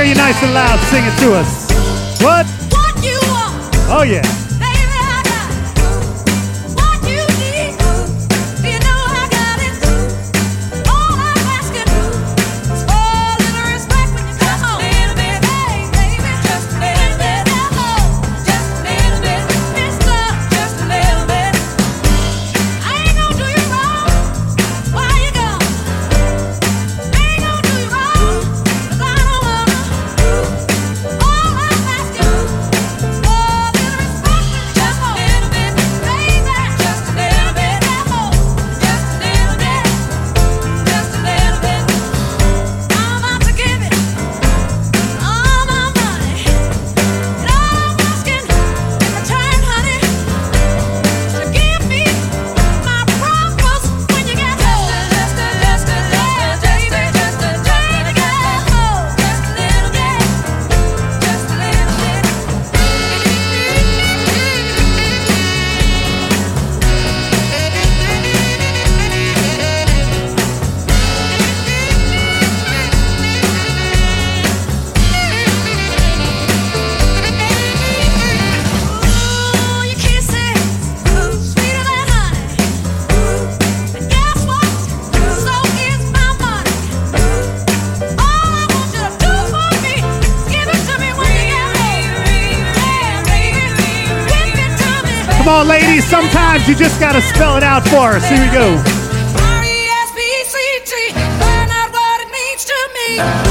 hear you nice and loud. Sing it to us. What? What you want. Oh, yeah. on, ladies. Sometimes you just gotta spell it out for us. Here we go. R-E-S-P-C-T, find out what it means to me.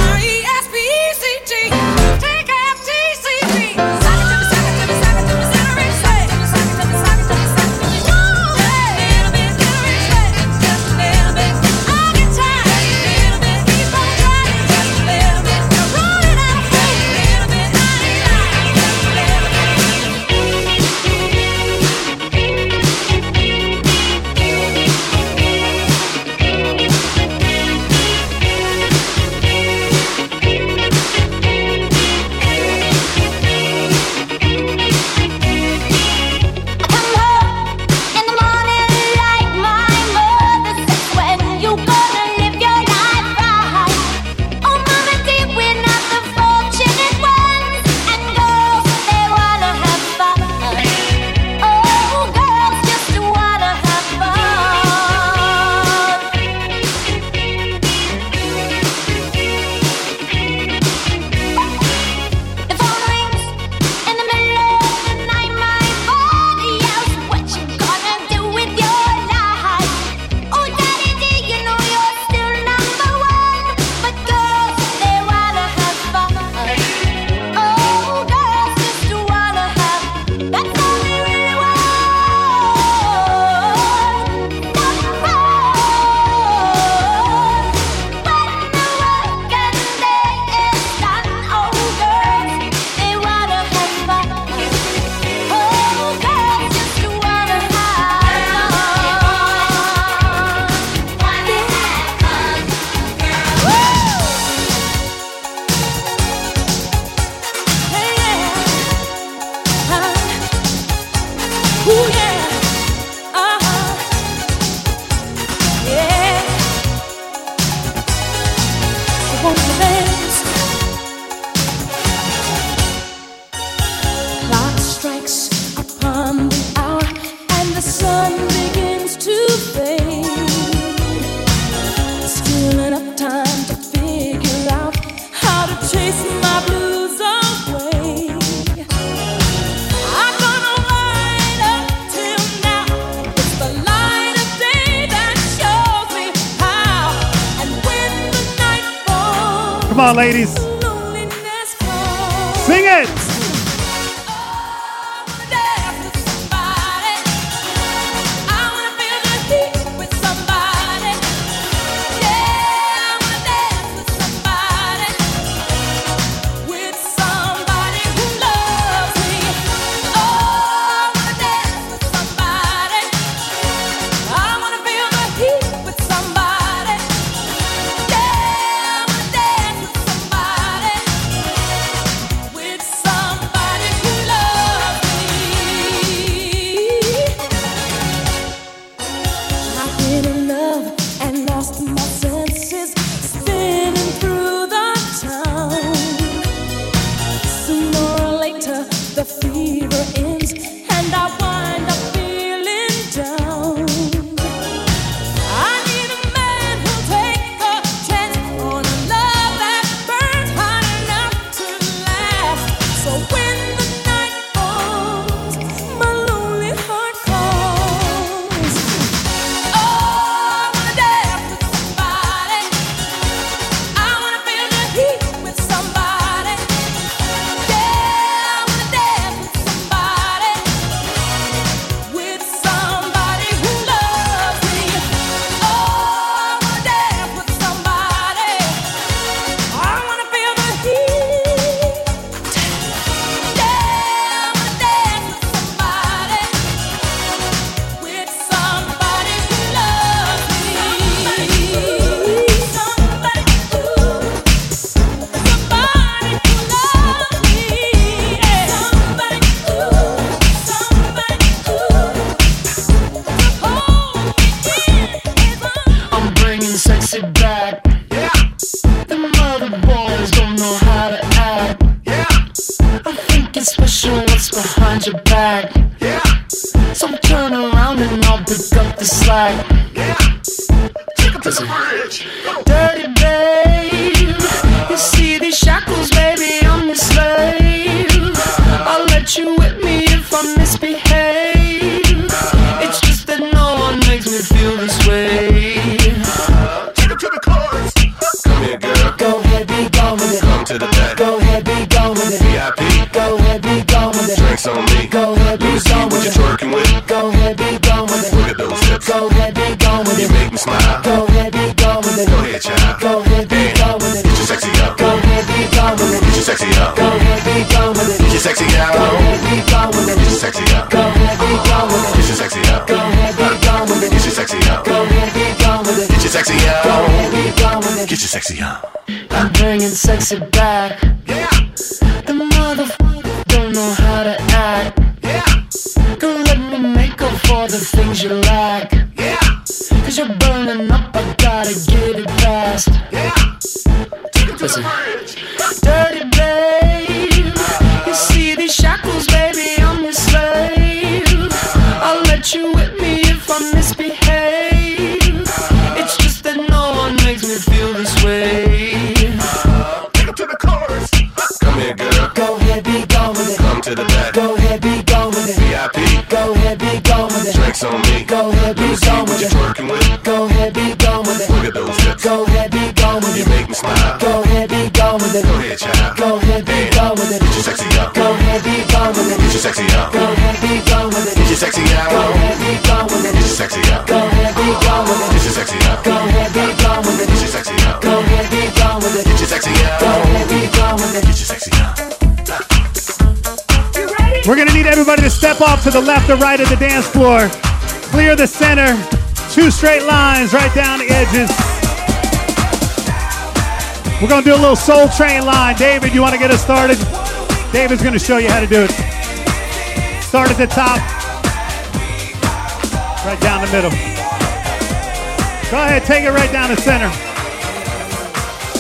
Come on, ladies. sexy, huh? I'm bringing sexy back. everybody to step off to the left or right of the dance floor. Clear the center. Two straight lines right down the edges. We're going to do a little soul train line. David, you want to get us started? David's going to show you how to do it. Start at the top, right down the middle. Go ahead, take it right down the center.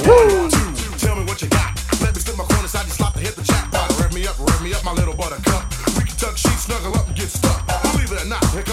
Woo!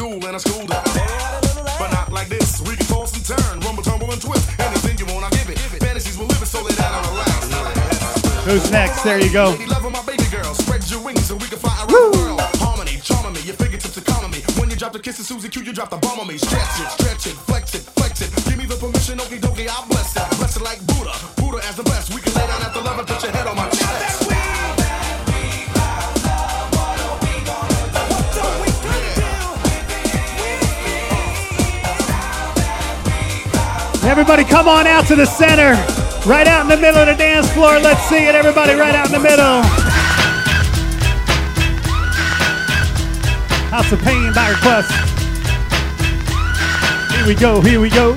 school and I schooled her. But not like this. We can toss and turn, rumble, tumble, and twist. Anything you want, I give it. Fantasies will live it, so let on. Who's next? There you go. Harmony, me. Your fingertips. When you drop the kiss of Susie Q, you drop the bomb on me. Stretch it, stretch it, flex it. Everybody come on out to the center. Right out in the middle of the dance floor. Let's see it, everybody, right out in the middle. House of Pain by request. Here we go, here we go.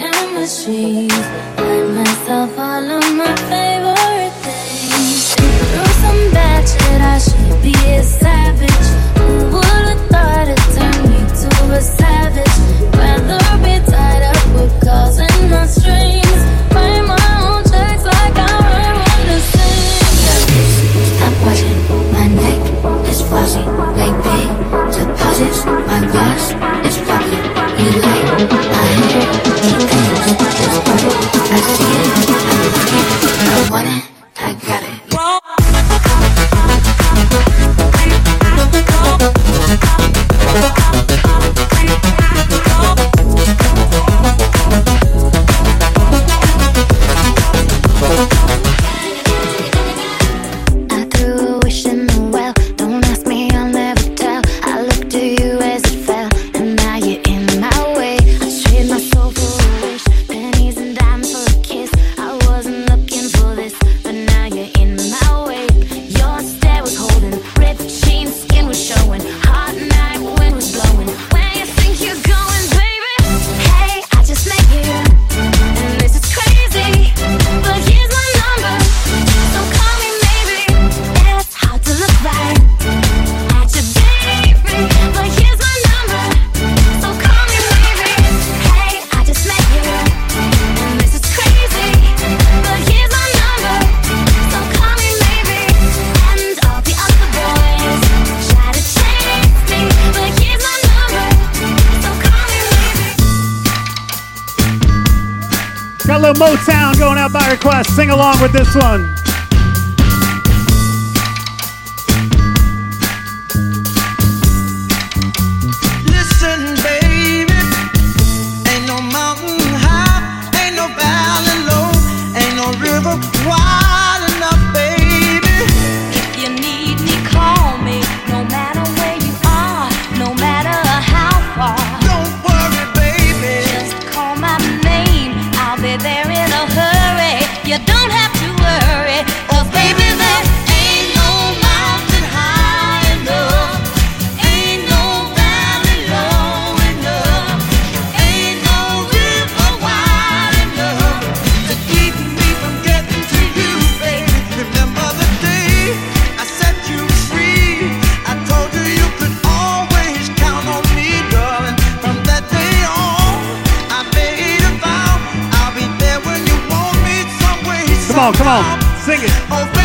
and. Buy myself all of my favorite things. Through some bad shit, I should be a Motown going out by request. Sing along with this one. on, come on. Sing it.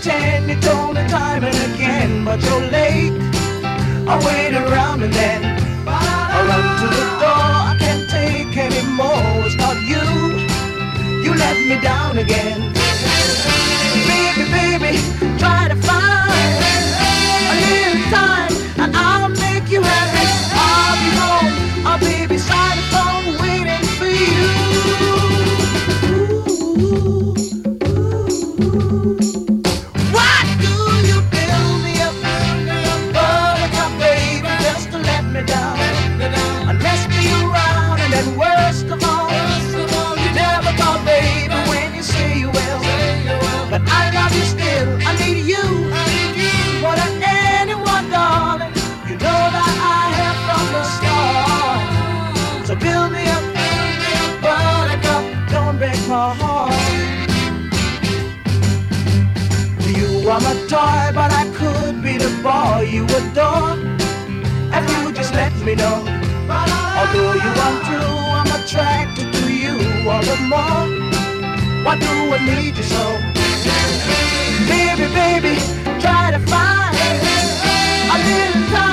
pretend you told me time and again, but you're late. I wait around and then I run to the door. I can't take anymore. It's not you. You let me down again. the door if you just let me know. Although you want to, I'm attracted to you all the more. Why do I need you so? Baby, baby, try to find a little time.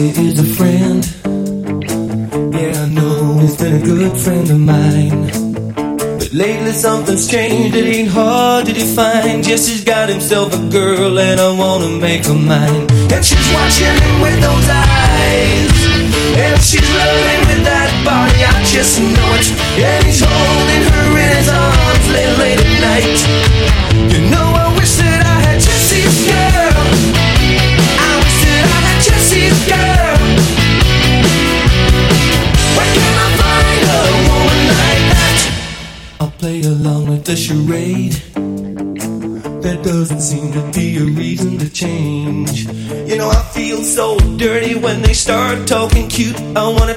Jesse is a friend. Yeah, I know he's been a good friend of mine. But lately something's changed, it ain't hard to define. Jesse's got himself a girl and I wanna make her mine. And she's watching him with those eyes. And she's loving with that body, I just know it. And he's holding her in his arms late, late at night. Doesn't seem to be a reason to change. You know, I feel so dirty when they start talking cute. I wanna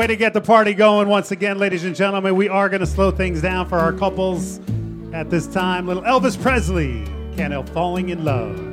way to get the party going once again, ladies and gentlemen. We are going to slow things down for our couples at this time. Little Elvis Presley, can't help falling in love.